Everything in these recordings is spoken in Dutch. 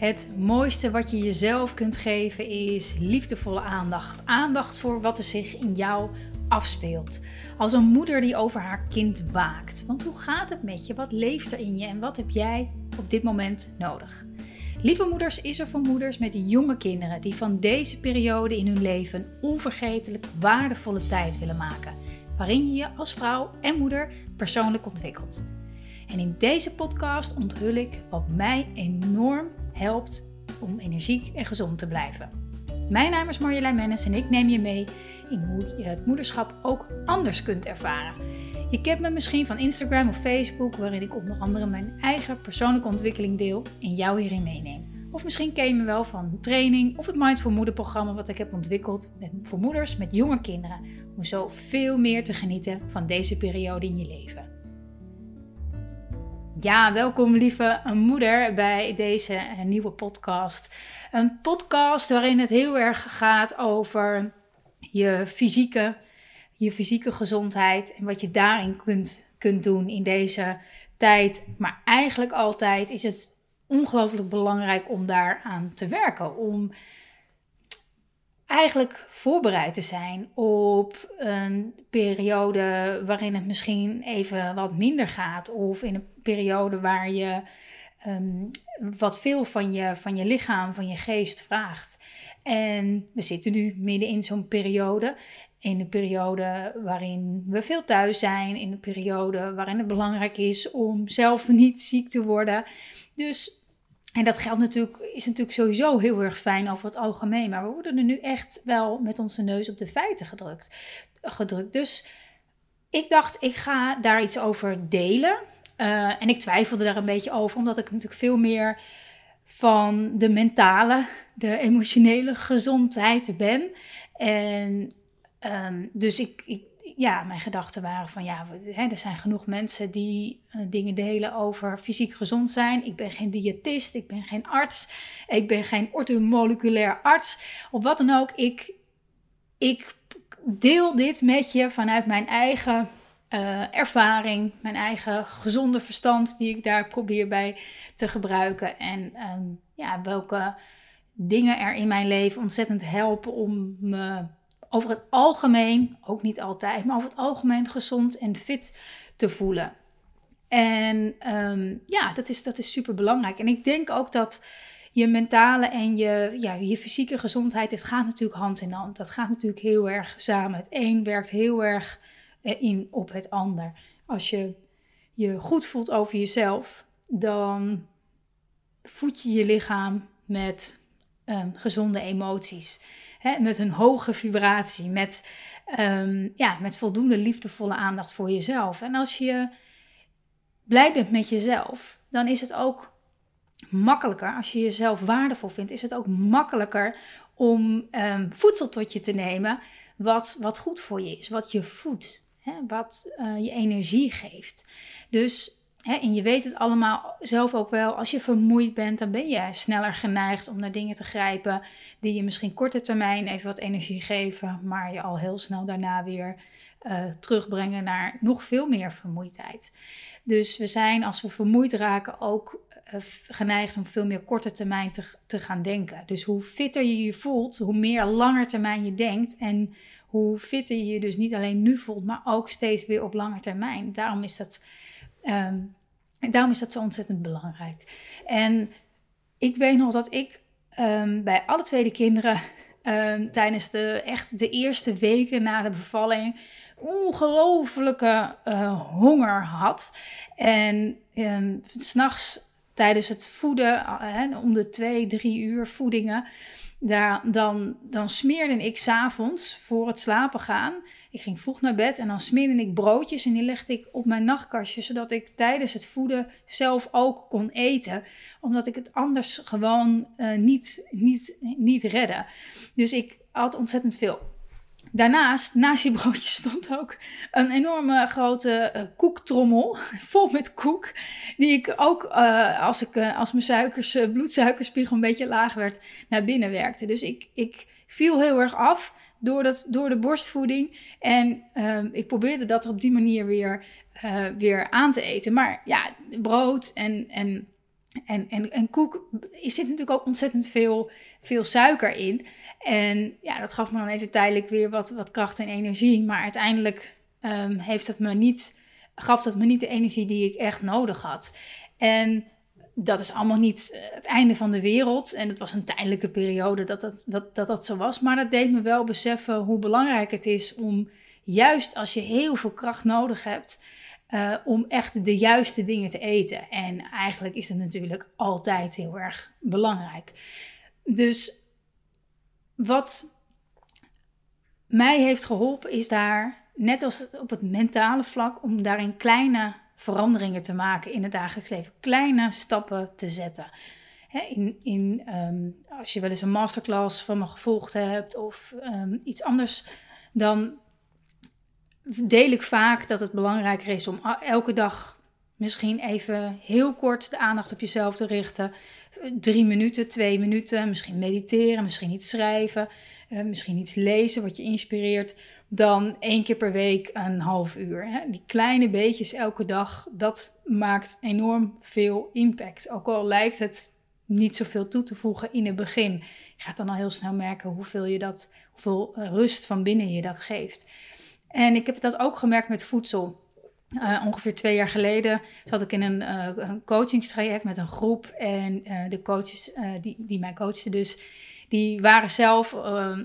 Het mooiste wat je jezelf kunt geven is liefdevolle aandacht. Aandacht voor wat er zich in jou afspeelt. Als een moeder die over haar kind waakt. Want hoe gaat het met je? Wat leeft er in je en wat heb jij op dit moment nodig? Lieve Moeders is er voor moeders met jonge kinderen die van deze periode in hun leven onvergetelijk waardevolle tijd willen maken, waarin je je als vrouw en moeder persoonlijk ontwikkelt. En in deze podcast onthul ik wat mij enorm helpt om energiek en gezond te blijven. Mijn naam is Marjolein Mennis en ik neem je mee in hoe je het moederschap ook anders kunt ervaren. Je kent me misschien van Instagram of Facebook, waarin ik onder andere mijn eigen persoonlijke ontwikkeling deel en jou hierin meeneem. Of misschien ken je me wel van training of het Mindful Moeder programma wat ik heb ontwikkeld voor moeders met jonge kinderen. Om zo veel meer te genieten van deze periode in je leven. Ja, welkom lieve moeder bij deze eh, nieuwe podcast. Een podcast waarin het heel erg gaat over je fysieke, je fysieke gezondheid en wat je daarin kunt, kunt doen in deze tijd. Maar eigenlijk altijd is het ongelooflijk belangrijk om daaraan te werken. Om eigenlijk voorbereid te zijn op een periode waarin het misschien even wat minder gaat. Of in een periode waar je ehm, wat veel van je, van je lichaam, van je geest vraagt. En we zitten nu midden in zo'n periode. In een periode waarin we veel thuis zijn. In een periode waarin het belangrijk is om zelf niet ziek te worden. Dus en dat geldt natuurlijk, is natuurlijk sowieso heel erg fijn over het algemeen. Maar we worden er nu echt wel met onze neus op de feiten gedrukt. gedrukt. Dus ik dacht, ik ga daar iets over delen. Uh, en ik twijfelde daar een beetje over, omdat ik natuurlijk veel meer van de mentale, de emotionele gezondheid ben. En um, dus ik, ja, mijn gedachten waren van ja, hè, er zijn genoeg mensen die uh, dingen delen over fysiek gezond zijn. Ik ben geen diëtist, ik ben geen arts, ik ben geen orthomoleculair arts. Of wat dan ook, ik, ik deel dit met je vanuit mijn eigen uh, ervaring, mijn eigen gezonde verstand die ik daar probeer bij te gebruiken. En um, ja, welke dingen er in mijn leven ontzettend helpen om me over het algemeen, ook niet altijd, maar over het algemeen gezond en fit te voelen. En um, ja, dat is, dat is super belangrijk. En ik denk ook dat je mentale en je, ja, je fysieke gezondheid, het gaat natuurlijk hand in hand. Dat gaat natuurlijk heel erg samen. Het een werkt heel erg eh, in op het ander. Als je je goed voelt over jezelf, dan voed je je lichaam met um, gezonde emoties met een hoge vibratie, met, ehm, ja, met voldoende liefdevolle aandacht voor jezelf. En als je blij bent met jezelf, dan is het ook makkelijker, als je jezelf waardevol vindt, is het ook makkelijker om um, voedsel tot je te nemen wat, wat goed voor je is, wat je voedt, hè, wat uh, je energie geeft. Dus en je weet het allemaal zelf ook wel, als je vermoeid bent, dan ben je sneller geneigd om naar dingen te grijpen die je misschien korte termijn even wat energie geven, maar je al heel snel daarna weer uh, terugbrengen naar nog veel meer vermoeidheid. Dus we zijn, als we vermoeid raken, ook geneigd om veel meer korte termijn te, te gaan denken. Dus hoe fitter je je voelt, hoe meer langer termijn je denkt en hoe fitter je je dus niet alleen nu voelt, maar ook steeds weer op lange termijn. Daarom is dat Um, daarom is dat zo ontzettend belangrijk. En ik weet nog dat ik um, bij alle tweede kinderen um, tijdens de, echt de eerste weken na de bevalling ongelofelijke uh, honger had. En um, s'nachts tijdens het voeden, uh, om de twee, drie uur voedingen, daar, dan, dan smeerde ik s'avonds voor het slapen gaan. Ik ging vroeg naar bed en dan smeerde ik broodjes en die legde ik op mijn nachtkastje, zodat ik tijdens het voeden zelf ook kon eten. Omdat ik het anders gewoon uh, niet, niet, niet redde. Dus ik had ontzettend veel. Daarnaast, naast die broodjes, stond ook een enorme grote uh, koektrommel vol met koek. Die ik ook, uh, als, ik, uh, als mijn suikers, bloedsuikerspiegel een beetje laag werd, naar binnen werkte. Dus ik, ik viel heel erg af door, dat, door de borstvoeding. En ehm, ik probeerde dat op die manier weer, weer aan te eten. Maar ja, brood en, en En, en, en koek, er zit natuurlijk ook ontzettend veel, veel suiker in. En ja, dat gaf me dan even tijdelijk weer wat, wat kracht en energie. Maar uiteindelijk um, heeft het me niet, gaf dat me niet de energie die ik echt nodig had. En dat is allemaal niet eh, het einde van de wereld. En het was een tijdelijke periode dat dat, dat, dat, dat zo was. Maar dat deed me wel beseffen hoe belangrijk het is om, juist als je heel veel kracht nodig hebt, uh, om echt de juiste dingen te eten. En eigenlijk is dat natuurlijk altijd heel erg belangrijk. Dus wat mij heeft geholpen is daar, net als op het mentale vlak, om daarin kleine veranderingen te maken in het dagelijks leven. Kleine stappen te zetten. in, in, um, als je wel eens een masterclass van me gevolgd hebt of um, iets anders, dan deel ik vaak dat het belangrijker is om elke dag misschien even heel kort de aandacht op jezelf te richten. Drie minuten, twee minuten, misschien mediteren, misschien iets schrijven, uh, misschien iets lezen wat je inspireert dan één keer per week een half uur. Hè? Die kleine beetjes elke dag, dat maakt enorm veel impact. Ook al lijkt het niet zoveel toe te voegen in het begin. Je gaat dan al heel snel merken hoeveel, je dat, hoeveel eh, rust van binnen je dat geeft. En ik heb dat ook gemerkt met voedsel. Uh, ongeveer twee jaar geleden zat ik in een, uh, een coachingstraject met een groep. En de coaches die, die mij coachten dus die waren zelf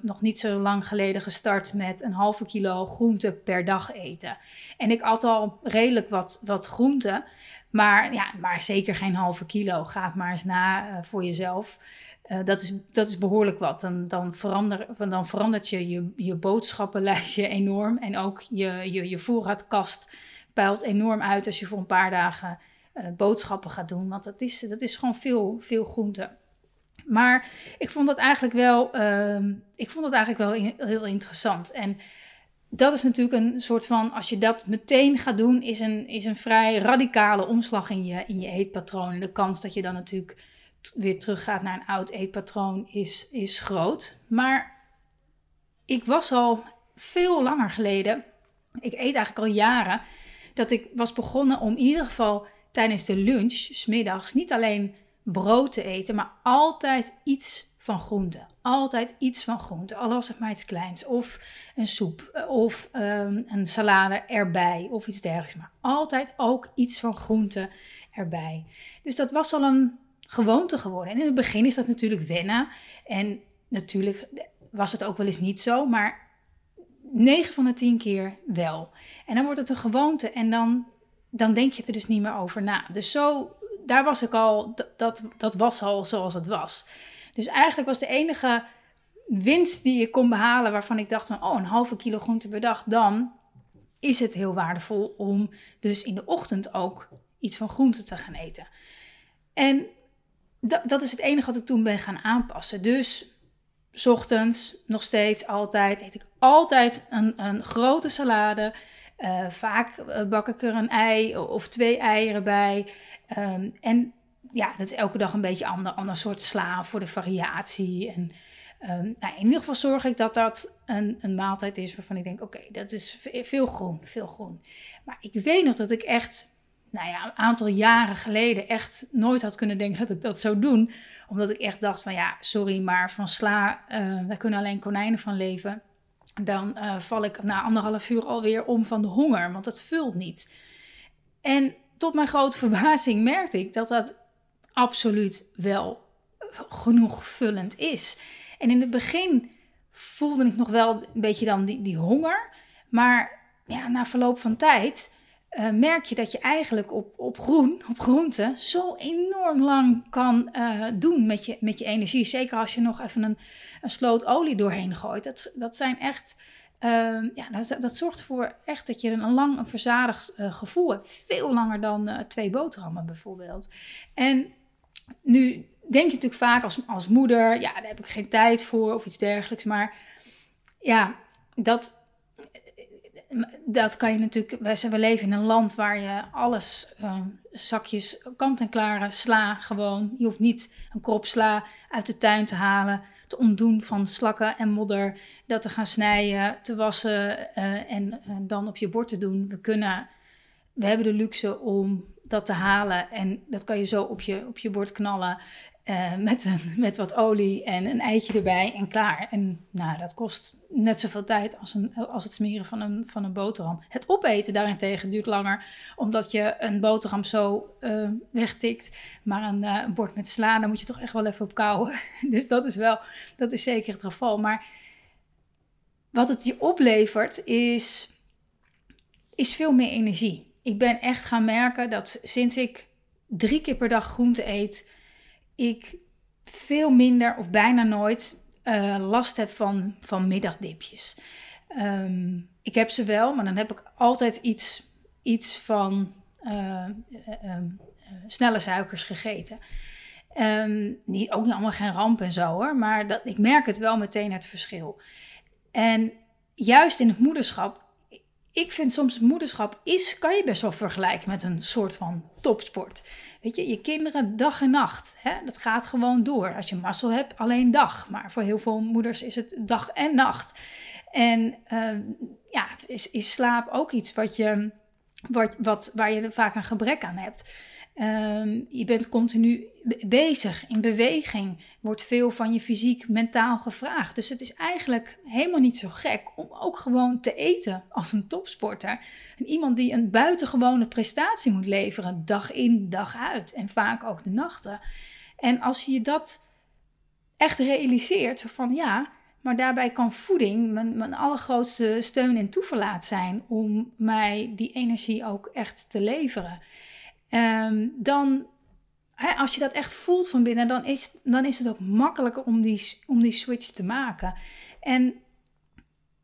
nog niet zo lang geleden gestart met een halve kilo groente per dag eten. En ik at al redelijk wat, wat groente, maar, ja, maar zeker geen halve kilo. Ga maar eens na voor jezelf. Dat, is, dat is behoorlijk wat. Dan, dan, verander, dan verandert je, je je boodschappenlijstje enorm. En ook je, je, je voorraadkast peilt enorm uit als je voor een paar dagen boodschappen gaat doen. Want dat is, dat is gewoon veel, veel groente. Maar ik vond dat eigenlijk wel, uh, ik vond dat eigenlijk wel heel interessant. En dat is natuurlijk een soort van, als je dat meteen gaat doen, is een, is een vrij radicale omslag in je, in je eetpatroon. En de kans dat je dan natuurlijk weer teruggaat naar een oud eetpatroon is, is groot. Maar ik was al veel langer geleden, ik eet eigenlijk al jaren, dat ik was begonnen om in ieder geval tijdens de lunch, smiddags, niet alleen brood te eten, maar altijd iets van groente. Altijd iets van groente, al was het maar iets kleins. Of een soep, eh, of um, een salade erbij, of iets dergelijks. Maar altijd ook iets van groente erbij. Dus dat was al een gewoonte geworden. En in het begin is dat natuurlijk wennen. En natuurlijk was het ook wel eens niet zo, maar 9 van de 10 keer wel. En dan wordt het een gewoonte en dan, dan denk je er dus niet meer over na. Dus zo daar was ik al, dat, dat was al zoals het was. Dus eigenlijk was de enige winst die ik kon behalen waarvan ik dacht van, oh, een halve kilo groente per dag, dan is het heel waardevol om dus in de ochtend ook iets van groente te gaan eten. En dat, dat is het enige wat ik toen ben gaan aanpassen. Dus s ochtends, nog steeds, altijd, eet ik altijd een, een grote salade. Uh, vaak eh, bak ik er een ei of twee eieren bij. Um, en ja, dat is elke dag een beetje ander, ander soort sla voor de variatie. En um, nou, in ieder geval zorg ik dat dat een, een maaltijd is waarvan ik denk: oké, dat is veel groen, veel groen. Maar ik weet nog dat ik echt, nou ja, een aantal jaren geleden echt nooit had kunnen denken dat ik dat zou doen. Omdat ik echt dacht: van ja, sorry, maar van sla, uh, daar kunnen alleen konijnen van leven. Dan uh, val ik na anderhalf uur alweer om van de honger, want dat vult niet. En tot mijn grote verbazing merkte ik dat dat absoluut wel genoeg vullend is. En in het begin voelde ik nog wel een beetje dan die, die honger. Maar ja, na verloop van tijd uh, merk je dat je eigenlijk op, op groen, op groente, zo enorm lang kan uh, doen met je, met je energie. Zeker als je nog even een, een sloot olie doorheen gooit. Dat, dat zijn echt Uh, ja, dat, dat, zorgt ervoor echt dat je een lang een verzadigd uh, gevoel hebt. Veel langer dan twee boterhammen bijvoorbeeld. En nu denk je natuurlijk vaak als, als moeder, ja, daar heb ik geen tijd voor of iets dergelijks. Maar ja, dat, dat kan je natuurlijk. We, leven in een land waar je alles, ehm, zakjes kant-en-klare sla gewoon. Je hoeft niet een krop sla uit de tuin te halen te ontdoen van slakken en modder, dat te gaan snijden, te wassen uh, en uh, dan op je bord te doen. We kunnen we hebben de luxe om dat te halen. En dat kan je zo op je, op je bord knallen. Uh, met, met wat olie en een eitje erbij en klaar. En nou, dat kost net zoveel tijd als, een, als het smeren van een, van een boterham. Het opeten daarentegen duurt langer, omdat je een boterham zo uh, wegtikt. Maar een, uh, een, bord met sla, daar moet je toch echt wel even op kouwen. Dus dat is wel, dat is zeker het geval. Maar wat het je oplevert is, is veel meer energie. Ik ben echt gaan merken dat sinds ik drie keer per dag groente eet ik veel minder of bijna nooit uh, last heb van, van middagdipjes. Um, ik heb ze wel, maar dan heb ik altijd iets, iets van uh, uh, snelle suikers gegeten. Um, niet, ook niet allemaal geen ramp en zo hoor, maar dat, ik merk het wel meteen het verschil. En juist in het moederschap ik vind soms het moederschap is, kan je best wel vergelijken met een soort van topsport. Weet je, je kinderen dag en nacht. Hè? Dat gaat gewoon door. Als je mazzel hebt, alleen dag. Maar voor heel veel moeders is het dag en nacht. En uh, ja, is, is slaap ook iets wat je, wat, wat, waar je vaak een gebrek aan hebt. Ehm, je bent continu bezig, in beweging. Wordt veel van je fysiek, mentaal gevraagd. Dus het is eigenlijk helemaal niet zo gek om ook gewoon te eten als een topsporter. En iemand die een buitengewone prestatie moet leveren, dag in, dag uit. En vaak ook de nachten. En als je dat echt realiseert, van ja, maar daarbij kan voeding mijn, mijn allergrootste steun en toeverlaat zijn om mij die energie ook echt te leveren. Um, dan, hè, als je dat echt voelt van binnen, dan is, dan is het ook makkelijker om die, om die switch te maken. En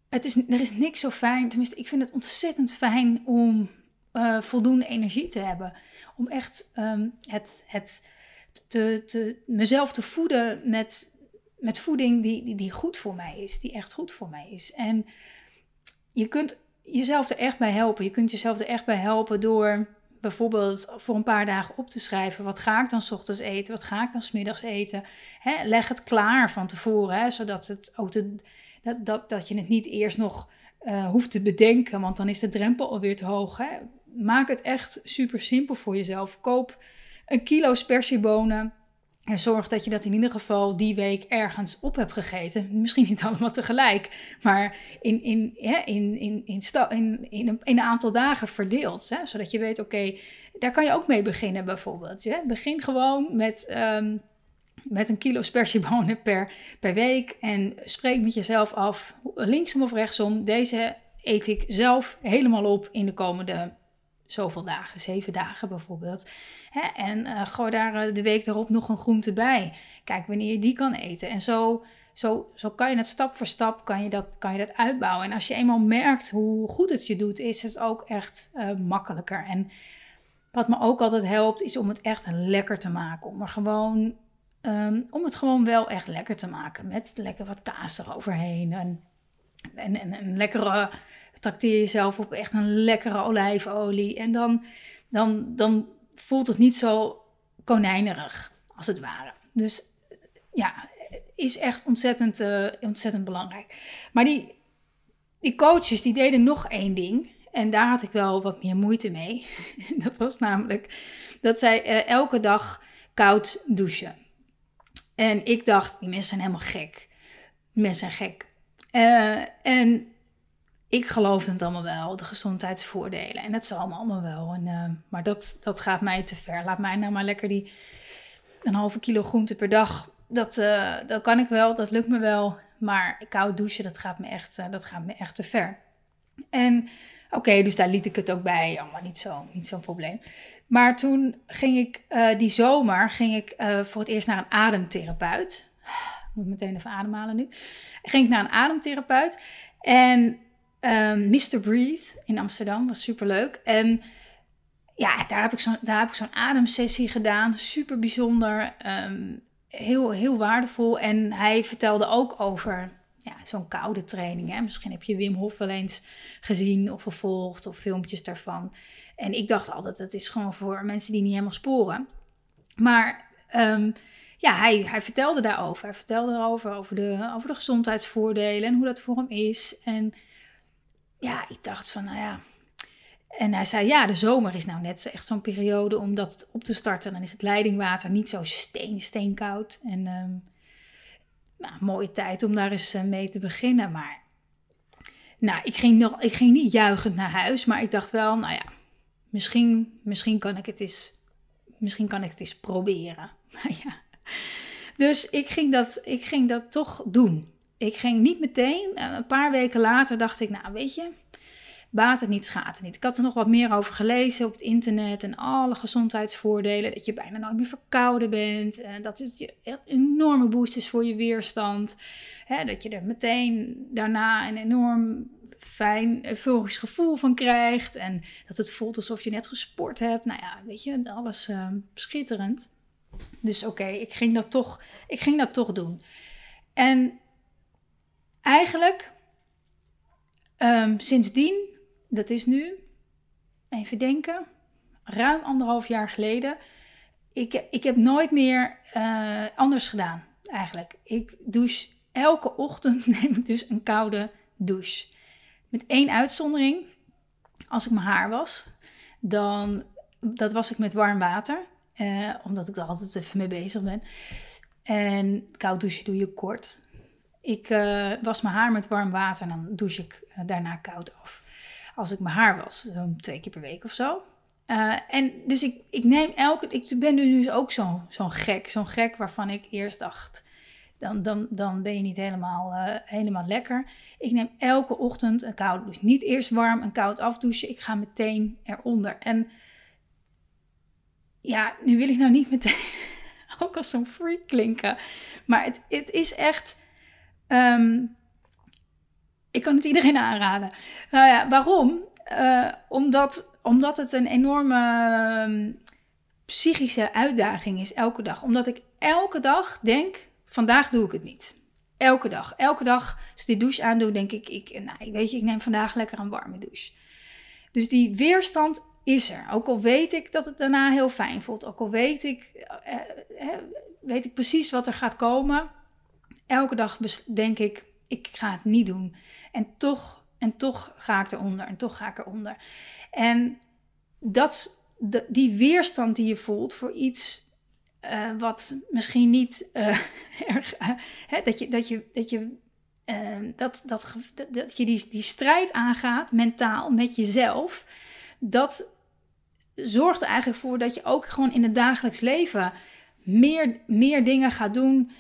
het is, er is niks zo fijn, tenminste, ik vind het ontzettend fijn om uh, voldoende energie te hebben. Om echt um, het, het te, te, mezelf te voeden met, met voeding die, die, die goed voor mij is, die echt goed voor mij is. En je kunt jezelf er echt bij helpen. Je kunt jezelf er echt bij helpen door bijvoorbeeld voor een paar dagen op te schrijven. Wat ga ik dan s ochtends eten? Wat ga ik dan s middags eten? Hè, leg het klaar van tevoren, hè, zodat het ook dat, dat, dat je het niet eerst nog uh, hoeft te bedenken, want dan is de drempel alweer te hoog. Hè. Maak het echt super simpel voor jezelf. Koop een kilo spersiebonen en zorg dat je dat in ieder geval die week ergens op hebt gegeten. Misschien niet allemaal tegelijk, maar in, in, in, in, in, in, in, een, in een aantal dagen verdeeld. Hè? Zodat je weet, oké, daar kan je ook mee beginnen bijvoorbeeld. Hè? Begin gewoon met, um, met een kilo spersiebonen per, per week. En spreek met jezelf af, linksom of rechtsom. Deze eet ik zelf helemaal op in de komende zoveel dagen, zeven dagen bijvoorbeeld. Hè? En uh, gooi daar eh, de week daarop nog een groente bij. Kijk wanneer je die kan eten. En zo, zo, zo kan je het stap voor stap kan je dat, kan je dat uitbouwen. En als je eenmaal merkt hoe goed het je doet, is het ook echt uh, makkelijker. En wat me ook altijd helpt, is om het echt lekker te maken. Om er gewoon. Um, om het gewoon wel echt lekker te maken. Met lekker wat kaas eroverheen. En, en, en een lekkere trakteer jezelf op echt een lekkere olijfolie. En dan, dan, dan voelt het niet zo konijnerig, als het ware. Dus ja, is echt ontzettend, uh, ontzettend belangrijk. Maar die, die coaches, die deden nog één ding. En daar had ik wel wat meer moeite mee. dat was namelijk dat zij uh, elke dag koud douchen. En ik dacht, die mensen zijn helemaal gek. Mensen zijn gek. Uh, en ik geloofde het allemaal wel, de gezondheidsvoordelen. En dat zal allemaal, allemaal wel. En, uh, maar dat, dat gaat mij te ver. Laat mij nou maar lekker die een halve kilo groente per dag. Dat, uh, dat kan ik wel, dat lukt me wel. Maar koud douchen, dat gaat me echt, uh, dat gaat me echt te ver. En oké, dus daar liet ik het ook bij. Allemaal niet zo'n niet zo'n probleem. Maar toen ging ik die zomer ging ik, voor het eerst naar een ademtherapeut. Ik moet meteen even ademhalen nu. Ging ik naar een ademtherapeut. En Um, ehm, Mr. Breathe in Amsterdam was super leuk. En ja, daar heb ik zo'n zo'n ademsessie gedaan. Super bijzonder. Um, heel, heel waardevol. En hij vertelde ook over ja, zo'n koude training. Hè. Misschien heb je Wim Hof wel eens gezien of gevolgd of filmpjes daarvan. En ik dacht altijd, dat is gewoon voor mensen die niet helemaal sporen. Maar um, ja, hij, hij vertelde daarover. Hij vertelde erover, over de, over de gezondheidsvoordelen en hoe dat voor hem is. En ja, ik dacht van, nou ja, En hij zei, ja, de zomer is nou net echt zo'n periode om dat op te starten. Dan is het leidingwater niet zo steen, steenkoud. En um, nou, mooie tijd om daar eens mee te beginnen. Maar nou, ik ging, nog, ik ging niet juichend naar huis, maar ik dacht wel, nou ja, misschien, misschien, kan, ik het eens, misschien kan ik het eens proberen. Nou ja. Dus ik ging, dat, ik ging dat toch doen. Ik ging niet meteen, eh, een paar weken later dacht ik, nou weet je, baat het niet, schaadt het niet. Ik had er nog wat meer over gelezen op het internet en alle gezondheidsvoordelen. Dat je bijna nooit meer verkouden bent. En dat het je een enorme boost is voor je weerstand. Hè, dat je er meteen daarna een enorm fijn, euforisch gevoel van krijgt. En dat het voelt alsof je net gesport hebt. Nou ja, weet je, alles uh, schitterend. Dus oké, ik ging dat toch, ik ging dat toch doen. En eigenlijk, um, sindsdien, dat is nu, even denken, ruim anderhalf jaar geleden. Ik, ik heb nooit meer uh, anders gedaan, eigenlijk. Ik douche elke ochtend, neem ik dus een koude douche. Met één uitzondering. Als ik mijn haar was, dan dat was ik met warm water. Uh, omdat ik er altijd even mee bezig ben. En koud douchen doe je kort. Ik uh, was mijn haar met warm water en dan douche ik uh, daarna koud af. Als ik mijn haar was, zo'n twee keer per week of zo. en dus ik, ik neem elke. Ik ben nu dus ook zo'n zo'n gek. Zo'n gek waarvan ik eerst dacht dan, dan, dan ben je niet helemaal, helemaal lekker. Ik neem elke ochtend een koude douche. Niet eerst warm en koud afdouchen. Ik ga meteen eronder. En ja, nu wil ik nou niet meteen ook als zo'n freak klinken. Maar het, het is echt... Um, ik kan het iedereen aanraden. Nou ja, waarom? Uh, omdat, omdat het een enorme um, psychische uitdaging is elke dag. Omdat ik elke dag denk vandaag doe ik het niet. Elke dag. Elke dag als ik die douche aandoe, denk ik, ik, nou, weet je, ik neem vandaag lekker een warme douche. Dus die weerstand is er. Ook al weet ik dat het daarna heel fijn voelt. Ook al weet ik, eh, eh, weet ik precies wat er gaat komen. Elke dag denk ik, ik ga het niet doen. En toch, en toch ga ik eronder. En toch ga ik eronder. En dat, die weerstand die je voelt voor iets uh, wat misschien niet uh, erg. Hè, dat je, dat je, dat je, ehm, dat, dat, dat je die, die strijd aangaat mentaal met jezelf. Dat zorgt er eigenlijk voor dat je ook gewoon in het dagelijks leven meer, meer dingen gaat doen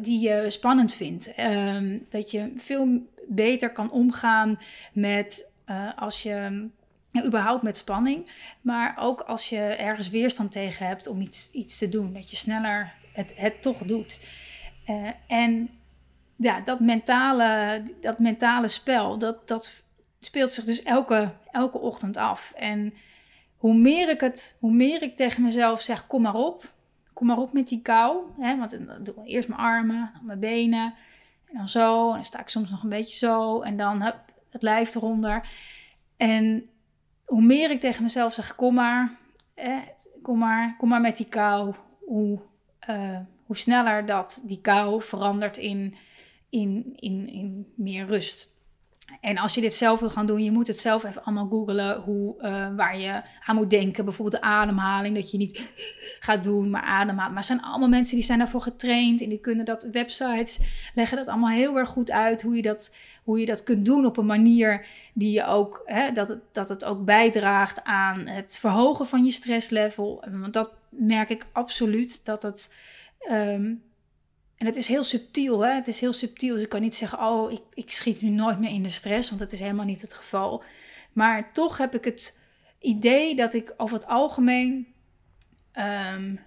die je spannend vindt. Ehm, dat je veel beter kan omgaan met als je überhaupt met spanning. Maar ook als je ergens weerstand tegen hebt om iets, iets te doen. Dat je sneller het, het toch doet. Uh, en ja, dat mentale, dat mentale spel, dat, dat speelt zich dus elke, elke ochtend af. En hoe meer ik het, hoe meer ik tegen mezelf zeg, kom maar op. Kom maar op met die kou. Hè, want dan doe ik eerst mijn armen, dan mijn benen. En dan zo. En dan sta ik soms nog een beetje zo. En dan heb het lijf eronder. En hoe meer ik tegen mezelf zeg, kom maar, eh, kom maar, kom maar met die kou, hoe, uh, hoe sneller dat die kou verandert in, in, in, in meer rust. En als je dit zelf wil gaan doen, je moet het zelf even allemaal googlen hoe, uh, waar je aan moet denken. Bijvoorbeeld de ademhaling, dat je niet gaat doen, maar ademhalen. Maar er zijn allemaal mensen die zijn daarvoor getraind en die kunnen dat, websites leggen dat allemaal heel erg goed uit, hoe je dat, hoe je dat kunt doen op een manier die je ook, hè, dat, het, dat het ook bijdraagt aan het verhogen van je stresslevel. Want dat merk ik absoluut, dat het... Um, en het is heel subtiel, hè? Het is heel subtiel. Dus ik kan niet zeggen, oh, ik, ik schiet nu nooit meer in de stress, want dat is helemaal niet het geval. Maar toch heb ik het idee dat ik over het algemeen um,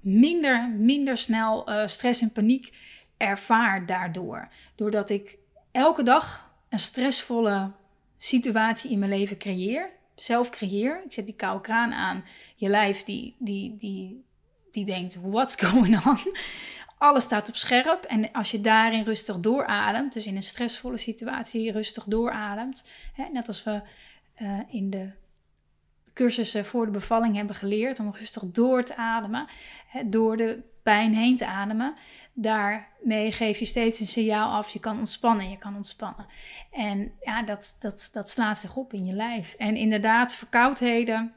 minder, minder snel uh, stress en paniek ervaar daardoor. Doordat ik elke dag een stressvolle situatie in mijn leven creëer. Zelf creëer. Ik zet die koude kraan aan. Je lijf die, die, die, die denkt, what's going on? Alles staat op scherp. En als je daarin rustig doorademt, dus in een stressvolle situatie rustig doorademt, hè, net als we uh, in de cursussen voor de bevalling hebben geleerd om rustig door te ademen, hè, door de pijn heen te ademen, daarmee geef je steeds een signaal af. Je kan ontspannen, je kan ontspannen. En ja, dat, dat, dat slaat zich op in je lijf. En inderdaad, verkoudheden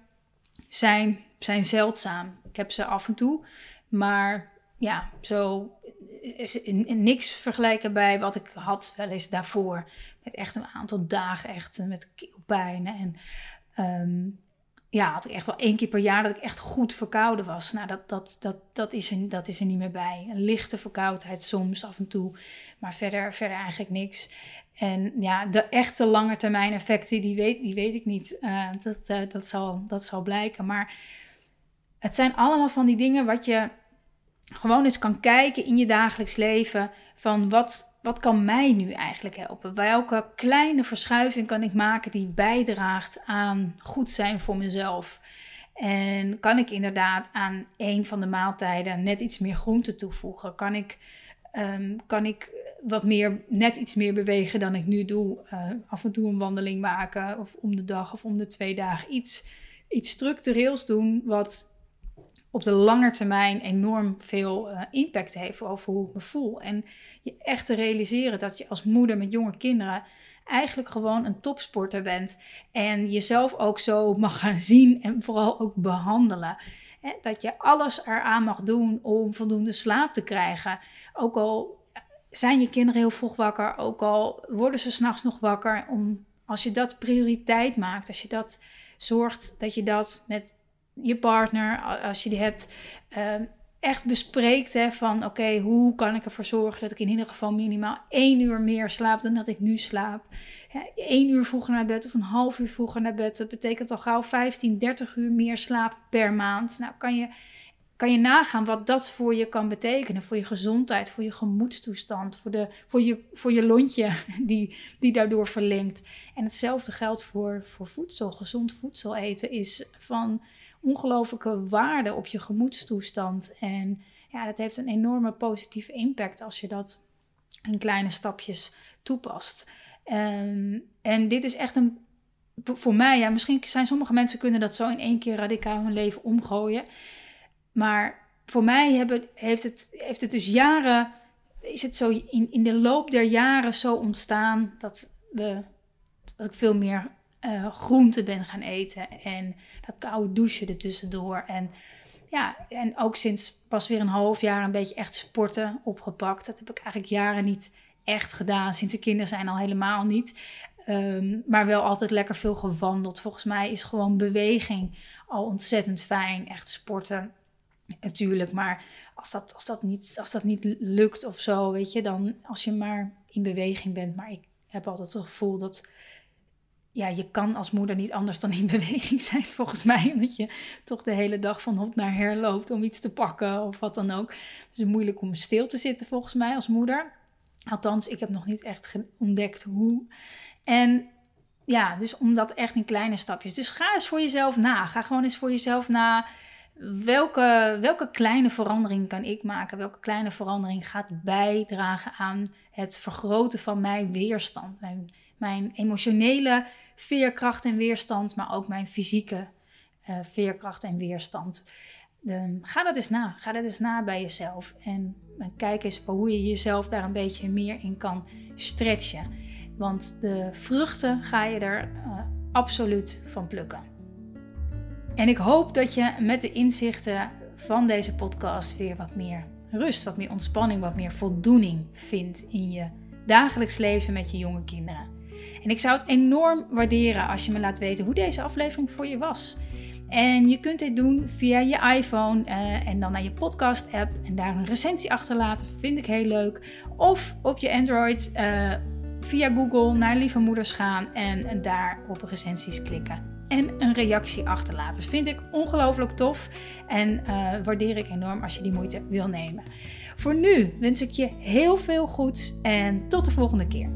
zijn, zijn zeldzaam. Ik heb ze af en toe, maar ja, zo is niks vergelijken bij wat ik had wel eens daarvoor. Met echt een aantal dagen echt met keelpijn. En um, ja, had ik echt wel één keer per jaar dat ik echt goed verkouden was. Nou, dat, dat, dat, dat, is, er, dat is er niet meer bij. Een lichte verkoudheid soms af en toe, maar verder, verder eigenlijk niks. En ja, de echte lange termijn effecten, die weet, die weet ik niet. Uh, dat, uh, dat, zal, dat zal blijken. Maar het zijn allemaal van die dingen wat je gewoon eens kan kijken in je dagelijks leven. Van wat, wat kan mij nu eigenlijk helpen? Welke kleine verschuiving kan ik maken die bijdraagt aan goed zijn voor mezelf? En kan ik inderdaad aan een van de maaltijden net iets meer groente toevoegen? Kan ik, um, kan ik wat meer, net iets meer bewegen dan ik nu doe? Uh, af en toe een wandeling maken of om de dag of om de twee dagen iets, iets structureels doen wat op de lange termijn enorm veel uh, impact heeft over hoe ik me voel. En je echt te realiseren dat je als moeder met jonge kinderen eigenlijk gewoon een topsporter bent. En jezelf ook zo mag gaan zien en vooral ook behandelen. dat je alles eraan mag doen om voldoende slaap te krijgen. Ook al zijn je kinderen heel vroeg wakker, ook al worden ze s'nachts nog wakker. Om, als je dat prioriteit maakt, als je dat zorgt dat je dat met je partner, als je die hebt, ehm, echt bespreekt. Hè, van oké, hoe kan ik ervoor zorgen dat ik in ieder geval minimaal één uur meer slaap dan dat ik nu slaap. Eén uur vroeger naar bed of een half uur vroeger naar bed. Dat betekent al gauw 15, 30 uur meer slaap per maand. Nou, kan je, kan je nagaan wat dat voor je kan betekenen. Voor je gezondheid, voor je gemoedstoestand, voor, de, voor, je, voor je lontje die, die daardoor verlengt. En hetzelfde geldt voor, voor voedsel. Gezond voedsel eten is van ongelooflijke waarde op je gemoedstoestand. En ja, dat heeft een enorme positieve impact als je dat in kleine stapjes toepast. Um, en dit is echt een, voor mij, ja, misschien zijn sommige mensen kunnen dat zo in één keer radicaal hun leven omgooien. Maar voor mij hebben, heeft, het, heeft het dus jaren, is het zo in, in de loop der jaren zo ontstaan dat, we, dat ik veel meer uh, groenten ben gaan eten. En dat koude douchen ertussendoor. En ja, en ook sinds pas weer een half jaar een beetje echt sporten opgepakt. Dat heb ik eigenlijk jaren niet echt gedaan. Sinds de kinderen zijn al helemaal niet. Um, maar wel altijd lekker veel gewandeld. Volgens mij is gewoon beweging al ontzettend fijn. Echt sporten natuurlijk. Maar als dat, als dat, niet, als dat niet lukt of zo, weet je, dan als je maar in beweging bent. Maar ik heb altijd het gevoel dat ja, je kan als moeder niet anders dan in beweging zijn, volgens mij. Omdat je toch de hele dag van hot naar her loopt om iets te pakken of wat dan ook. Het is moeilijk om stil te zitten, volgens mij, als moeder. Althans, ik heb nog niet echt ontdekt hoe. En ja, dus om dat echt in kleine stapjes. Dus ga eens voor jezelf na. Ga gewoon eens voor jezelf na. Welke, welke kleine verandering kan ik maken? Welke kleine verandering gaat bijdragen aan het vergroten van mijn weerstand? Mijn mijn emotionele veerkracht en weerstand, maar ook mijn fysieke uh, veerkracht en weerstand. ga dat eens na. Ga dat eens na bij jezelf. En, kijk eens hoe je jezelf daar een beetje meer in kan stretchen. Want de vruchten ga je er uh, absoluut van plukken. En ik hoop dat je met de inzichten van deze podcast weer wat meer rust, wat meer ontspanning, wat meer voldoening vindt in je dagelijks leven met je jonge kinderen. En ik zou het enorm waarderen als je me laat weten hoe deze aflevering voor je was. En je kunt dit doen via je iPhone uh, en dan naar je podcast-app en daar een recensie achterlaten. Vind ik heel leuk. Of op je Android uh, via Google naar Lieve Moeders gaan en, en daar op recensies klikken. En een reactie achterlaten. Vind ik ongelooflijk tof en uh, waardeer ik enorm als je die moeite wil nemen. Voor nu wens ik je heel veel goeds en tot de volgende keer.